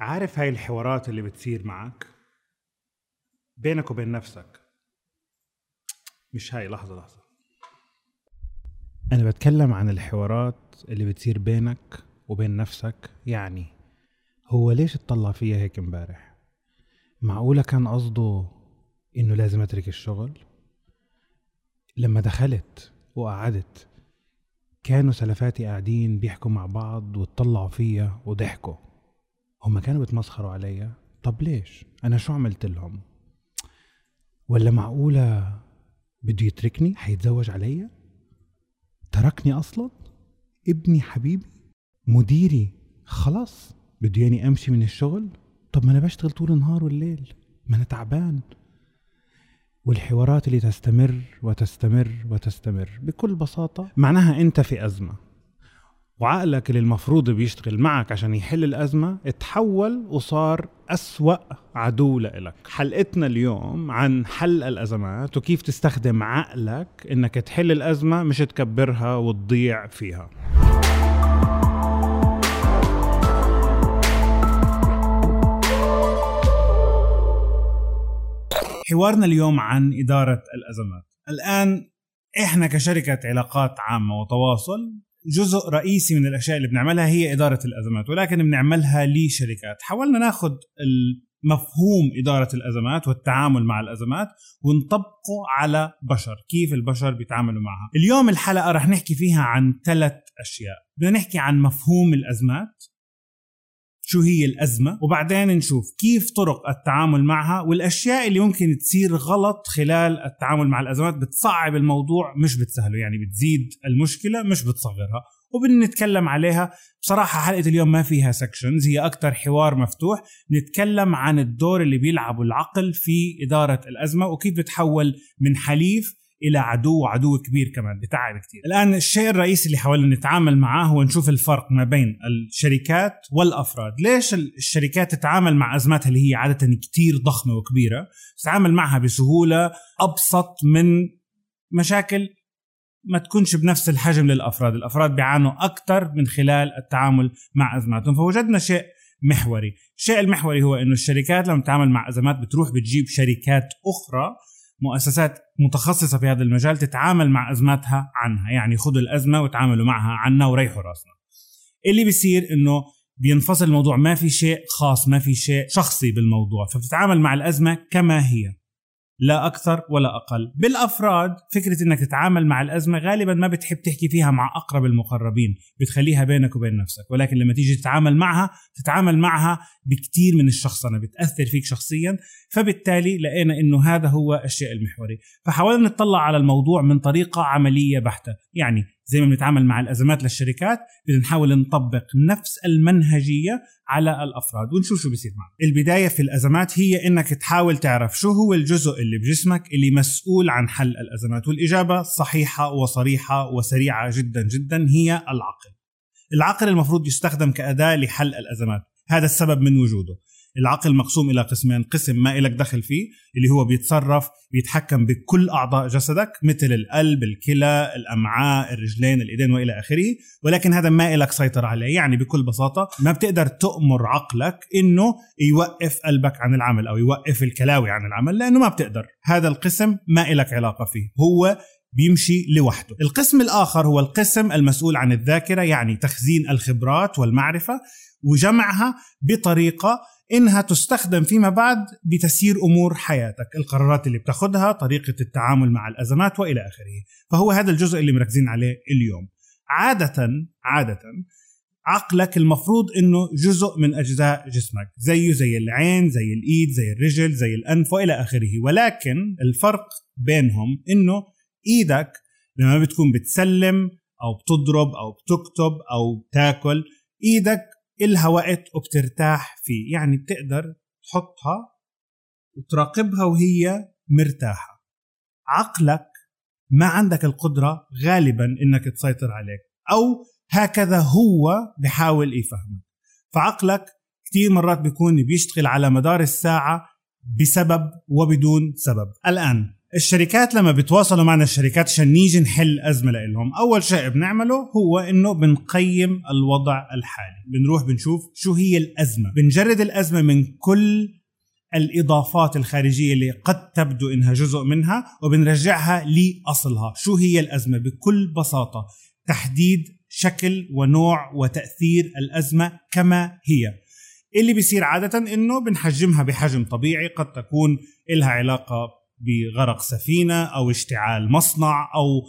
عارف هاي الحوارات اللي بتصير معك؟ بينك وبين نفسك. مش هاي لحظة لحظة. أنا بتكلم عن الحوارات اللي بتصير بينك وبين نفسك. يعني هو ليش اتطلع فيها هيك امبارح؟ معقولة كان قصده إنه لازم أترك الشغل؟ لما دخلت وقعدت كانوا سلفاتي قاعدين بيحكوا مع بعض واتطلعوا فيا وضحكوا. هم كانوا بيتمسخروا عليا. طب ليش؟ أنا شو عملت لهم؟ ولا معقولة بده يتركني؟ حيتزوج عليا؟ تركني أصلا؟ ابني حبيبي؟ مديري؟ خلاص بده ياني أمشي من الشغل؟ طب ما أنا بشتغل طول النهار والليل. ما أنا تعبان. والحوارات اللي تستمر وتستمر وتستمر بكل بساطة معناها أنت في أزمة. وعقلك اللي المفروض بيشتغل معك عشان يحل الأزمة اتحول وصار أسوأ عدو لإلك. حلقتنا اليوم عن حل الأزمات وكيف تستخدم عقلك إنك تحل الأزمة مش تكبرها وتضيع فيها. حوارنا اليوم عن إدارة الأزمات. الآن إحنا كشركة علاقات عامة وتواصل جزء رئيسي من الأشياء اللي بنعملها هي إدارة الأزمات ولكن بنعملها لشركات. حاولنا ناخذ مفهوم إدارة الأزمات والتعامل مع الأزمات ونطبقه على بشر كيف البشر بيتعاملوا معها. اليوم الحلقة رح نحكي فيها عن ثلاث أشياء. بدنا نحكي عن مفهوم الأزمات شو هي الأزمة وبعدين نشوف كيف طرق التعامل معها والأشياء اللي ممكن تصير غلط خلال التعامل مع الأزمات بتصعب الموضوع مش بتسهله يعني بتزيد المشكلة مش بتصغرها وبنتكلم عليها. بصراحة حلقة اليوم ما فيها سكشنز هي أكثر حوار مفتوح. نتكلم عن الدور اللي بيلعبه العقل في إدارة الأزمة وكيف بتحول من حليف إلى عدو وعدو كبير كمان بتعب كثير الآن الشيء الرئيسي اللي حاولنا نتعامل معاه هو نشوف الفرق ما بين الشركات والأفراد. ليش الشركات تتعامل مع أزماتها اللي هي عادة كثير ضخمة وكبيرة تتعامل معها بسهولة أبسط من مشاكل ما تكونش بنفس الحجم للأفراد. الأفراد بيعانوا أكثر من خلال التعامل مع أزماتهم. فوجدنا شيء محوري. الشيء المحوري هو إنه الشركات لما تتعامل مع أزمات بتروح بتجيب شركات أخرى مؤسسات متخصصة في هذا المجال تتعامل مع أزماتها عنها. يعني خذوا الأزمة وتعاملوا معها عنا وريحوا راسنا. اللي بيصير إنه بينفصل الموضوع ما في شيء خاص ما في شيء شخصي بالموضوع. فبتتعامل مع الأزمة كما هي. لا أكثر ولا أقل. بالأفراد فكرة إنك تتعامل مع الأزمة غالبا ما بتحب تحكي فيها مع أقرب المقربين بتخليها بينك وبين نفسك. ولكن لما تيجي تتعامل معها تتعامل معها بكثير من الشخصنه بتأثر فيك شخصيا فبالتالي لقينا إنه هذا هو الشيء المحوري. فحاولنا نطلع على الموضوع من طريقة عملية بحتة. يعني زي ما بنتعامل مع الأزمات للشركات بدنا نحاول نطبق نفس المنهجية على الأفراد ونشوف شو بيصير معنا البداية في الأزمات هي إنك تحاول تعرف شو هو الجزء اللي بجسمك اللي مسؤول عن حل الأزمات والإجابة صحيحة وصريحة وسريعة جدا جدا هي العقل. العقل المفروض يستخدم كأداة لحل الأزمات هذا السبب من وجوده. العقل مقسوم إلى قسمين قسم ما إلك دخل فيه اللي هو بيتصرف بيتحكم بكل أعضاء جسدك مثل القلب الكلى الأمعاء الرجلين الإيدين وإلى آخره ولكن هذا ما إلك سيطرة عليه يعني بكل بساطة ما بتقدر تأمر عقلك إنه يوقف قلبك عن العمل أو يوقف الكلاوي عن العمل لأنه ما بتقدر. هذا القسم ما إلك علاقة فيه هو بيمشي لوحده. القسم الآخر هو القسم المسؤول عن الذاكرة يعني تخزين الخبرات والمعرفة وجمعها بطريقة إنها تستخدم فيما بعد بتسيير أمور حياتك، القرارات اللي بتاخذها، طريقة التعامل مع الأزمات وإلى آخره، فهو هذا الجزء اللي مركزين عليه اليوم. عادة عادة عقلك المفروض إنه جزء من أجزاء جسمك، زيه زي العين، زي الإيد، زي الرجل، زي الأنف وإلى آخره، ولكن الفرق بينهم إنه إيدك لما بتكون بتسلم أو بتضرب أو بتكتب أو تاكل إيدك إلها وقت وبترتاح فيه. يعني بتقدر تحطها وتراقبها وهي مرتاحة. عقلك ما عندك القدرة غالبا إنك تسيطر عليك أو هكذا هو بحاول يفهمك. فعقلك كثير مرات بيكون بيشتغل على مدار الساعة بسبب وبدون سبب. الآن الشركات لما بتواصلوا معنا الشركات عشان نيجي نحل أزمة لهم أول شيء بنعمله هو إنه بنقيم الوضع الحالي. بنروح بنشوف شو هي الأزمة. بنجرد الأزمة من كل الإضافات الخارجية اللي قد تبدو إنها جزء منها وبنرجعها لأصلها. شو هي الأزمة؟ بكل بساطة تحديد شكل ونوع وتأثير الأزمة كما هي. اللي بيصير عادة إنه بنحجمها بحجم طبيعي قد تكون لها علاقة بغرق سفينة أو اشتعال مصنع أو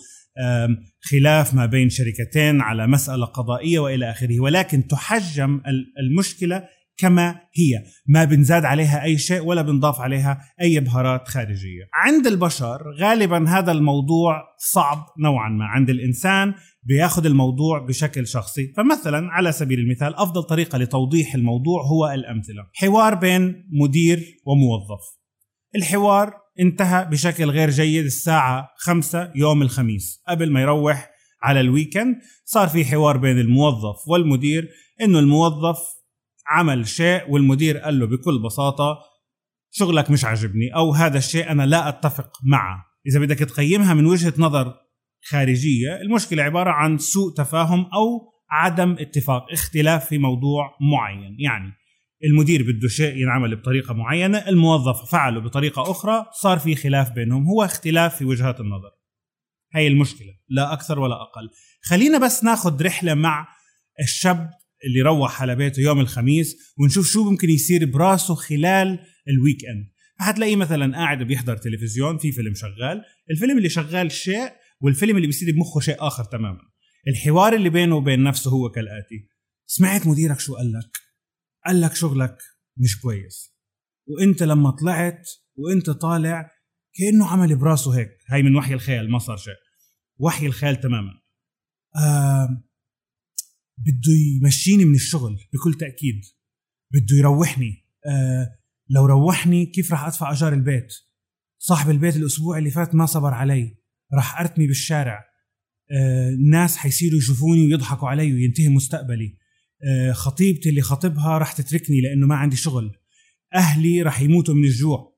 خلاف ما بين شركتين على مسألة قضائية وإلى آخره. ولكن تحجم المشكلة كما هي. ما بنزاد عليها أي شيء ولا بنضاف عليها أي بهارات خارجية. عند البشر غالبا هذا الموضوع صعب نوعا ما. عند الإنسان بياخذ الموضوع بشكل شخصي. فمثلا على سبيل المثال أفضل طريقة لتوضيح الموضوع هو الأمثلة. حوار بين مدير وموظف. الحوار انتهى بشكل غير جيد الساعة خمسة يوم الخميس قبل ما يروح على الويكند. صار في حوار بين الموظف والمدير إنه الموظف عمل شيء والمدير قال له بكل بساطة شغلك مش عاجبني أو هذا الشيء أنا لا أتفق معه. إذا بدك تقيمها من وجهة نظر خارجية المشكلة عبارة عن سوء تفاهم أو عدم اتفاق اختلاف في موضوع معين. يعني المدير بده شيء ينعمل بطريقة معينة الموظف فعله بطريقة أخرى صار في خلاف بينهم هو اختلاف في وجهات النظر. هي المشكلة لا أكثر ولا أقل. خلينا بس ناخذ رحلة مع الشاب اللي روح على بيته يوم الخميس ونشوف شو ممكن يصير براسه خلال ال weekend حتلاقيه مثلا قاعد بيحضر تلفزيون في فيلم شغال. الفيلم اللي شغال شيء والفيلم اللي بيصير بمخه شيء آخر تماما. الحوار اللي بينه وبين نفسه هو كالآتي. سمعت مديرك شو قال لك؟ قال لك شغلك مش كويس. وانت لما طلعت وانت طالع كأنه عمل براسه هيك. هاي من وحي الخيال ما صار شيء. وحي الخيال تماما. آه بده يمشيني من الشغل بكل تأكيد. بده يروحني. آه لو روحني كيف راح أدفع أجار البيت؟ صاحب البيت الأسبوع اللي فات ما صبر علي. راح أرتمي بالشارع. آه الناس حيصيروا يشوفوني ويضحكوا علي وينتهي مستقبلي. خطيبتي اللي خطبها راح تتركني لأنه ما عندي شغل. أهلي راح يموتوا من الجوع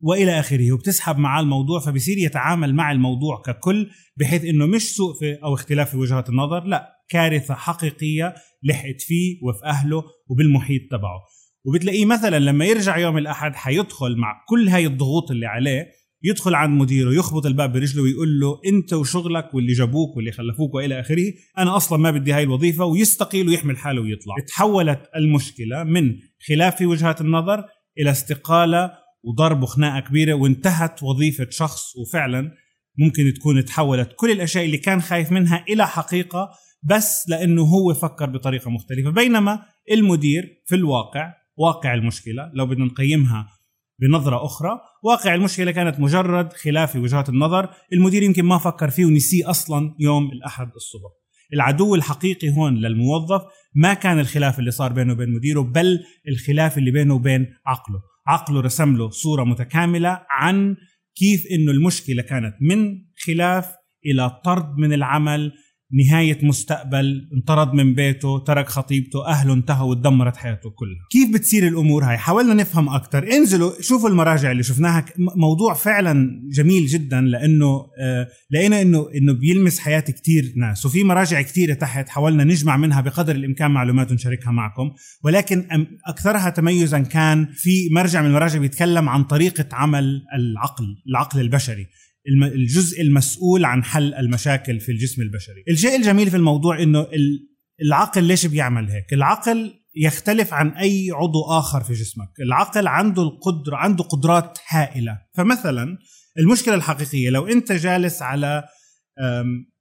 وإلى آخره وبتسحب معاه الموضوع فبصير يتعامل مع الموضوع ككل بحيث إنه مش سوء في أو اختلاف في وجهات النظر لا كارثة حقيقية لحقت فيه وفي أهله وبالمحيط تبعه. وبتلاقيه مثلا لما يرجع يوم الأحد حيدخل مع كل هاي الضغوط اللي عليه يدخل عند مديره يخبط الباب برجله ويقول له انت وشغلك واللي جابوك واللي خلفوك والى اخره أنا أصلا ما بدي هاي الوظيفة ويستقيل ويحمل حاله ويطلع. تحولت المشكلة من خلاف في وجهات النظر إلى استقالة وضرب وخناقة كبيرة وانتهت وظيفة شخص وفعلا ممكن تكون تحولت كل الأشياء اللي كان خايف منها إلى حقيقة بس لأنه هو فكر بطريقة مختلفة. بينما المدير في الواقع واقع المشكلة لو بدنا نقيمها بنظرة أخرى. واقع المشكلة كانت مجرد خلاف في وجهات النظر. المدير يمكن ما فكر فيه ونسيه أصلا يوم الأحد الصبح. العدو الحقيقي هون للموظف ما كان الخلاف اللي صار بينه وبين مديره بل الخلاف اللي بينه وبين عقله. عقله رسم له صورة متكاملة عن كيف إنه المشكلة كانت من خلاف إلى طرد من العمل نهاية مستقبل انطرد من بيته ترك خطيبته أهله انتهوا وتدمرت حياته كلها. كيف بتصير الأمور هاي؟ حاولنا نفهم أكثر انزلوا شوفوا المراجع اللي شفناها. موضوع فعلا جميل جدا لأنه آه لقينا إنه إنه بيلمس حياة كتير ناس وفي مراجع كتيرة تحت حاولنا نجمع منها بقدر الإمكان معلومات ونشاركها معكم. ولكن أكثرها تميزا كان في مرجع من المراجع بيتكلم عن طريقة عمل العقل العقل البشري. الجزء المسؤول عن حل المشاكل في الجسم البشري. الشيء الجميل في الموضوع إنه العقل ليش بيعمل هيك؟ العقل يختلف عن أي عضو آخر في جسمك. العقل عنده القدره عنده قدرات هائلة. فمثلا المشكلة الحقيقية لو أنت جالس على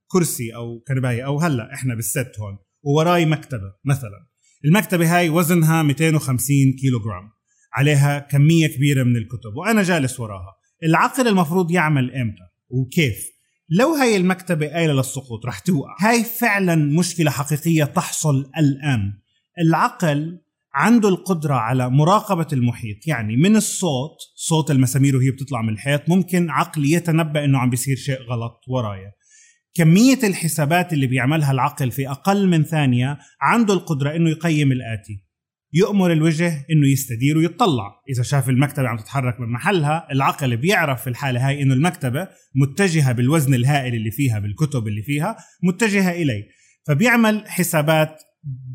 كرسي أو كرباية أو هلأ إحنا بالست هون ووراي مكتبة مثلا. المكتبة هاي وزنها 250 كيلو جرام عليها كمية كبيرة من الكتب وأنا جالس وراها. العقل المفروض يعمل إمتى وكيف؟ لو هاي المكتبة قايلة للسقوط رح توقع. هاي فعلا مشكلة حقيقية تحصل الآن. العقل عنده القدرة على مراقبة المحيط. يعني من الصوت صوت المسامير وهي بتطلع من الحيط ممكن عقل يتنبأ إنه عم بيصير شيء غلط ورايا. كمية الحسابات اللي بيعملها العقل في أقل من ثانية عنده القدرة إنه يقيم الآتي. يؤمر الوجه إنه يستدير ويطلع إذا شاف المكتبة عم تتحرك من محلها العقل بيعرف في الحالة هاي إنه المكتبة متجهة بالوزن الهائل اللي فيها بالكتب اللي فيها متجهة اليه فبيعمل حسابات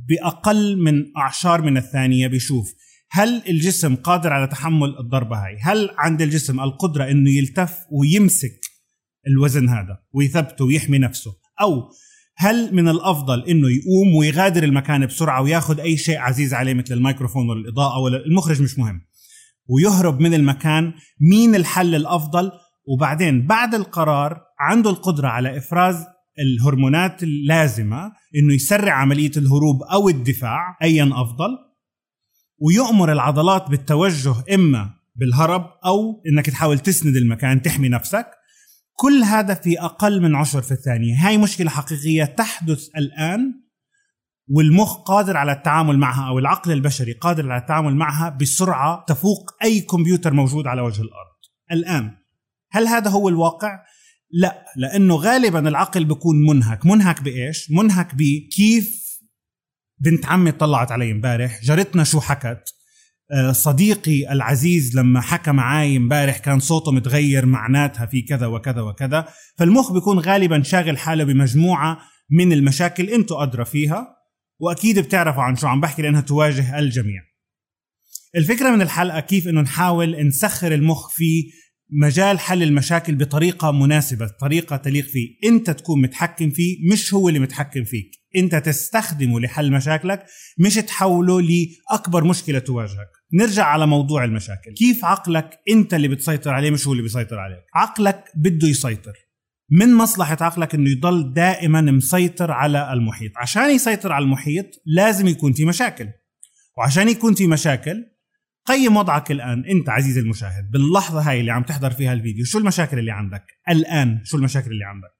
بأقل من أعشار من الثانية بيشوف هل الجسم قادر على تحمل الضربة هاي؟ هل عند الجسم القدرة إنه يلتف ويمسك الوزن هذا ويثبته ويحمي نفسه؟ أو هل من الأفضل إنه يقوم ويغادر المكان بسرعة وياخذ أي شيء عزيز عليه مثل الميكروفون ولا الاضاءه ولا المخرج مش مهم. ويهرب من المكان مين الحل الأفضل؟ وبعدين بعد القرار عنده القدرة على إفراز الهرمونات اللازمة إنه يسرع عملية الهروب أو الدفاع ايا أفضل. ويؤمر العضلات بالتوجه إما بالهرب أو إنك تحاول تسند المكان تحمي نفسك. كل هذا في أقل من عشر في الثانية هاي مشكلة حقيقية تحدث الآن والمخ قادر على التعامل معها أو العقل البشري قادر على التعامل معها بسرعة تفوق أي كمبيوتر موجود على وجه الأرض الآن هل هذا هو الواقع؟ لا لأنه غالبا العقل بيكون منهك منهك بإيش؟ منهك بكيف بنت عمي طلعت علي امبارح جارتنا شو حكت صديقي العزيز لما حكى معي امبارح كان صوته متغير معناتها في كذا وكذا وكذا. فالمخ بيكون غالبا شاغل حاله بمجموعة من المشاكل انتو أدرى فيها وأكيد بتعرفوا عن شو عم بحكي لأنها تواجه الجميع. الفكرة من الحلقة كيف إنه نحاول نسخر المخ في مجال حل المشاكل بطريقة مناسبة طريقة تليق فيه. أنت تكون متحكم فيه مش هو اللي متحكم فيك. أنت تستخدمه لحل مشاكلك مش تحوله لأكبر مشكلة تواجهك. نرجع على موضوع المشاكل. كيف عقلك انت اللي بتسيطر عليه مش هو اللي بيسيطر عليك؟ عقلك بده يسيطر. من مصلحة عقلك إنه يضل دائما مسيطر على المحيط. عشان يسيطر على المحيط لازم يكون في مشاكل. وعشان يكون في مشاكل قيم وضعك الآن. أنت عزيزي المشاهد باللحظة هاي اللي عم تحضر فيها الفيديو شو المشاكل اللي عندك؟ الآن شو المشاكل اللي عندك؟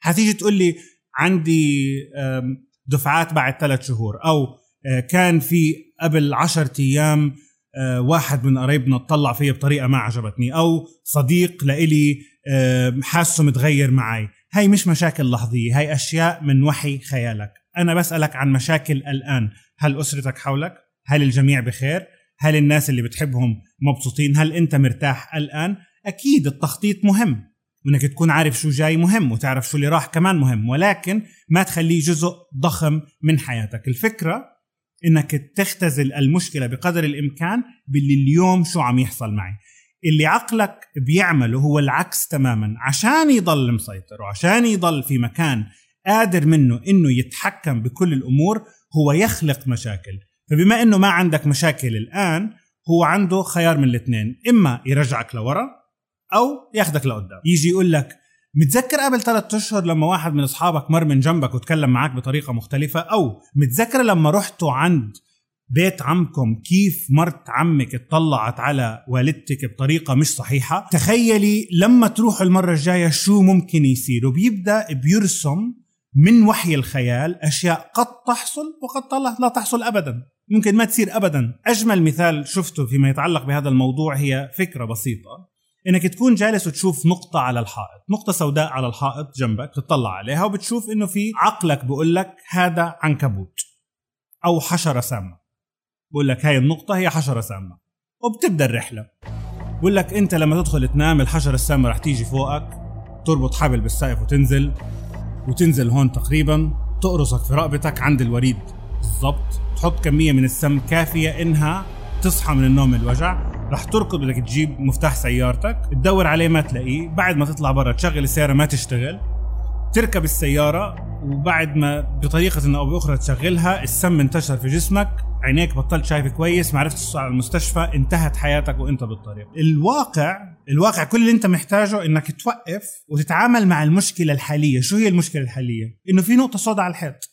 حتيجي تقول لي عندي دفعات بعد ثلاث شهور آه، كان في قبل عشرة أيام آه، واحد من قرايبنا اطلع فيا بطريقة ما عجبتني أو صديق لإلي حاسه متغير معي هاي مش مشاكل لحظية هاي أشياء من وحي خيالك أنا بسألك عن مشاكل الآن هل أسرتك حولك؟ هل الجميع بخير؟ هل الناس اللي بتحبهم مبسوطين؟ هل أنت مرتاح الآن؟ أكيد التخطيط مهم وإنك تكون عارف شو جاي مهم وتعرف شو اللي راح كمان مهم ولكن ما تخليه جزء ضخم من حياتك الفكرة إنك تختزل المشكلة بقدر الإمكان باللي اليوم شو عم يحصل معي. اللي عقلك بيعمله هو العكس تماما. عشان يضل مسيطر وعشان يضل في مكان قادر منه إنه يتحكم بكل الأمور هو يخلق مشاكل. فبما إنه ما عندك مشاكل الآن هو عنده خيار من الاثنين. إما يرجعك لورا أو ياخذك لقدام. يجي يقول لك متذكر قبل ثلاثة أشهر لما واحد من أصحابك مر من جنبك وتكلم معك بطريقة مختلفة؟ أو متذكر لما رحتوا عند بيت عمكم كيف مرت عمك اطلعت على والدتك بطريقة مش صحيحة؟ تخيلي لما تروح المرة الجاية شو ممكن يصير؟ وبيبدأ بيرسم من وحي الخيال أشياء قد تحصل وقد لا تحصل أبدا. ممكن ما تصير أبدا. أجمل مثال شفته فيما يتعلق بهذا الموضوع هي فكرة بسيطة. إنك تكون جالس وتشوف نقطة على الحائط، نقطة سوداء على الحائط جنبك تطلع عليها وبتشوف إنه في عقلك بقول لك هذا عنكبوت أو حشرة سامة. بقول لك هاي النقطة هي حشرة سامة. وبتبدأ الرحلة. بقول لك أنت لما تدخل تنام الحشرة السامة رح تيجي فوقك تربط حبل بالسقف وتنزل وتنزل هون تقريبا تقرصك في رقبتك عند الوريد. بالضبط. تحط كمية من السم كافية إنها تصحى من النوم الوجع. رح تركض بدك تجيب مفتاح سيارتك تدور عليه ما تلاقيه بعد ما تطلع برا تشغل السيارة ما تشتغل تركب السيارة وبعد ما بطريقة أو بأخرى تشغلها السم انتشر في جسمك عينيك بطلت شايف كويس ما عرفت توصل على المستشفى انتهت حياتك وأنت بالطريق. الواقع الواقع كل اللي أنت محتاجه إنك توقف وتتعامل مع المشكلة الحالية. شو هي المشكلة الحالية؟ إنه في نقطة سوداء على الحيط.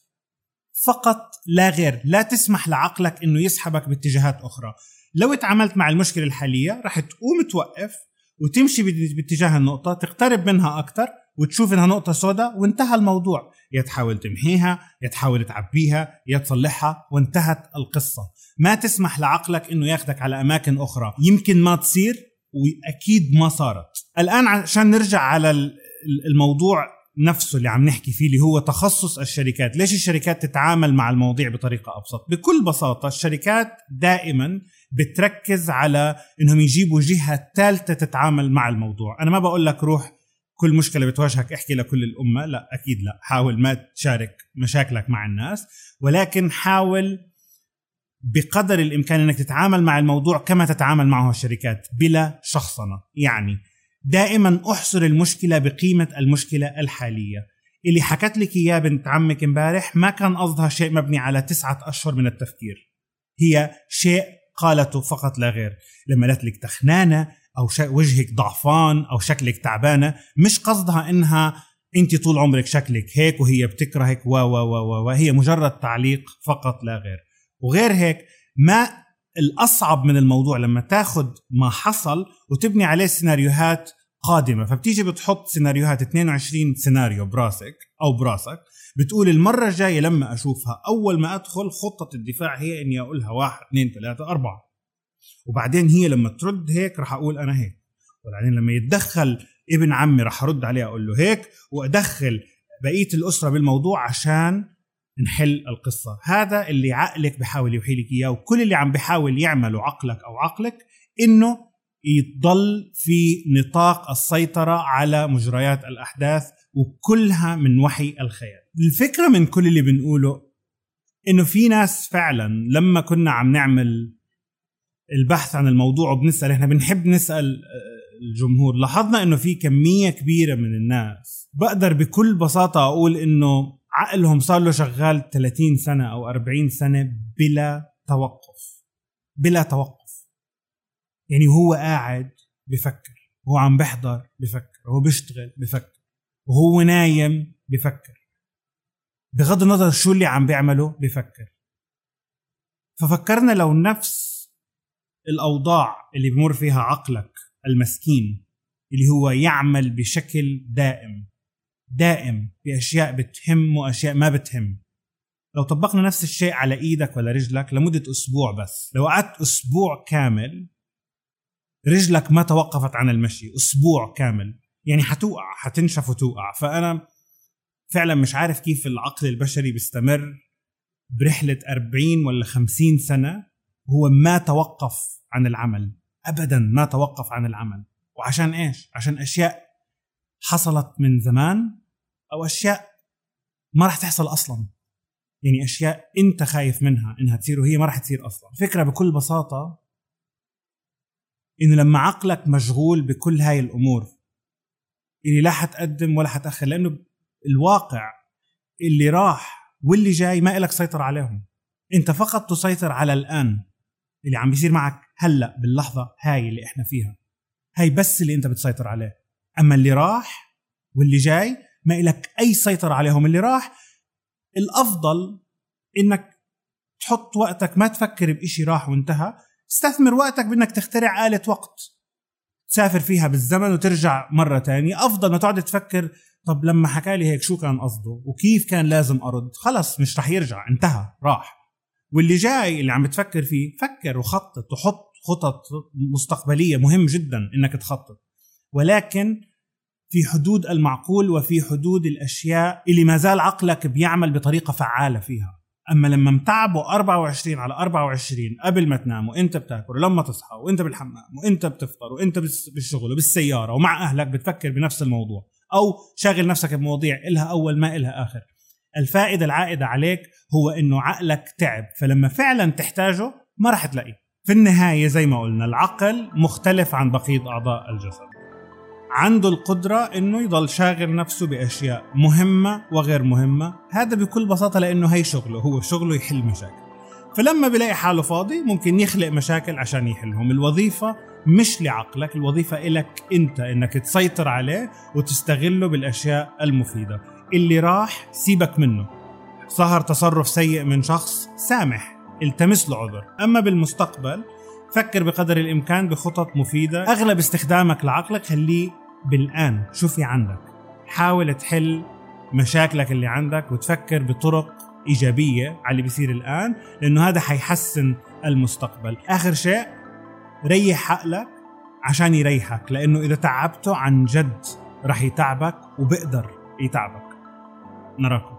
فقط لا غير لا تسمح لعقلك إنه يسحبك باتجاهات أخرى. لو تعاملت مع المشكلة الحالية رح تقوم توقف وتمشي باتجاه النقطة تقترب منها أكثر وتشوف إنها نقطة سوداء وانتهى الموضوع. يا تحاول تمحيها يا تحاول تعبيها يا تصلحها وانتهت القصة. ما تسمح لعقلك إنه ياخدك على أماكن أخرى. يمكن ما تصير وأكيد ما صارت. الآن عشان نرجع على الموضوع نفسه اللي عم نحكي فيه اللي هو تخصص الشركات. ليش الشركات تتعامل مع المواضيع بطريقة أبسط؟ بكل بساطة الشركات دائما بتركز على إنهم يجيبوا جهة ثالثة تتعامل مع الموضوع. أنا ما بقول لك روح كل مشكلة بتواجهك احكي لكل الأمة لا أكيد لا. حاول ما تشارك مشاكلك مع الناس ولكن حاول بقدر الإمكان أنك تتعامل مع الموضوع كما تتعامل معه الشركات بلا شخصنة. يعني دائما أحصر المشكلة بقيمة المشكلة الحالية. اللي حكت لك إياه بنت عمك امبارح ما كان قصدها شيء مبني على تسعة أشهر من التفكير. هي شيء قالته فقط لا غير. لما قالت لك تخنانة أو وجهك ضعفان أو شكلك تعبانة مش قصدها إنها انت طول عمرك شكلك هيك وهي بتكرهك و و و وهي مجرد تعليق فقط لا غير. وغير هيك ما الأصعب من الموضوع لما تاخذ ما حصل وتبني عليه سيناريوهات قادمة. فبتيجي بتحط سيناريوهات 22 سيناريو براسك أو براسك بتقول المرة الجاية لما أشوفها أول ما أدخل خطة الدفاع هي إني أقولها واحد اثنين ثلاثة أربعة. وبعدين هي لما ترد هيك راح أقول أنا هيك. وبعدين لما يتدخل ابن عمي راح أرد عليه أقول له هيك وأدخل بقية الأسرة بالموضوع عشان نحل القصة. هذا اللي عقلك بحاول يوحي لك إياه وكل اللي عم بحاول يعمله عقلك أو عقلك إنه يضل في نطاق السيطرة على مجريات الأحداث وكلها من وحي الخيال. الفكرة من كل اللي بنقوله إنه في ناس فعلا لما كنا عم نعمل البحث عن الموضوع وبنسأل إحنا بنحب نسأل الجمهور. لاحظنا إنه في كمية كبيرة من الناس. بقدر بكل بساطة أقول إنه عقلهم صار له شغال 30 سنة أو 40 سنة بلا توقف. بلا توقف. يعني وهو قاعد بفكر. وهو عم بحضر بفكر. وهو بيشتغل بفكر. وهو نايم بفكر. بغض النظر شو اللي عم بيعمله بفكر. ففكرنا لو نفس الأوضاع اللي بمر فيها عقلك المسكين اللي هو يعمل بشكل دائم دائم بأشياء بتهم وأشياء ما بتهم. لو طبقنا نفس الشيء على إيدك ولا رجلك لمدة أسبوع بس لو قعدت أسبوع كامل رجلك ما توقفت عن المشي أسبوع كامل. يعني حتوقع حتنشف وتوقع. فأنا فعلا مش عارف كيف العقل البشري بيستمر برحلة 40 ولا 50 سنة هو ما توقف عن العمل. أبدا ما توقف عن العمل. وعشان إيش؟ عشان أشياء حصلت من زمان أو أشياء ما راح تحصل أصلا. يعني أشياء أنت خايف منها إنها تصير وهي ما راح تصير أصلا. الفكرة بكل بساطة انه لما عقلك مشغول بكل هاي الأمور اللي لا حتقدم ولا حتأخر لأنه الواقع اللي راح واللي جاي ما إلك سيطرة عليهم. أنت فقط تسيطر على الآن اللي عم بيصير معك هلأ باللحظة هاي اللي إحنا فيها. هاي بس اللي أنت بتسيطر عليه. أما اللي راح واللي جاي ما إلك أي سيطرة عليهم. اللي راح الأفضل إنك تحط وقتك ما تفكر بإشي راح وانتهى. استثمر وقتك بإنك تخترع آلة وقت. تسافر فيها بالزمن وترجع مرة تانية. أفضل ما تقعد تفكر طب لما حكى لي هيك شو كان قصده وكيف كان لازم أرد خلص مش رح يرجع انتهى راح. واللي جاي اللي عم بتفكر فيه فكر وخطط وحط خطط مستقبلية مهم جدا إنك تخطط. ولكن في حدود المعقول وفي حدود الأشياء اللي ما زال عقلك بيعمل بطريقة فعالة فيها. أما لما متعبه 24 على 24 قبل ما تنام وانت بتاكل ولما تصحى وانت بالحمام؟ وانت بتفطر وانت بالشغل؟ وبالسيارة؟ ومع أهلك بتفكر بنفس الموضوع. أو شاغل نفسك بمواضيع إلها أول ما إلها آخر. الفائدة العائدة عليك هو إنه عقلك تعب فلما فعلا تحتاجه ما راح تلاقيه. في النهاية زي ما قلنا العقل مختلف عن بقية أعضاء الجسد. عنده القدرة إنه يضل شاغل نفسه بأشياء مهمة وغير مهمة. هذا بكل بساطة لأنه هي شغله هو شغله يحل مشاكل. فلما بلاقي حاله فاضي ممكن يخلق مشاكل عشان يحلهم. الوظيفة مش لعقلك الوظيفة إلك أنت إنك تسيطر عليه وتستغله بالأشياء المفيدة. اللي راح سيبك منه. ظهر تصرف سيء من شخص سامح التمس له عذر. أما بالمستقبل فكر بقدر الإمكان بخطط مفيدة. أغلب استخدامك لعقلك خليه بالآن. شو في عندك. حاول تحل مشاكلك اللي عندك وتفكر بطرق إيجابية على اللي بيصير الآن لأنه هذا حيحسن المستقبل. آخر شيء ريح عقلك عشان يريحك لأنه إذا تعبته عن جد رح يتعبك وبقدر يتعبك. نراكم.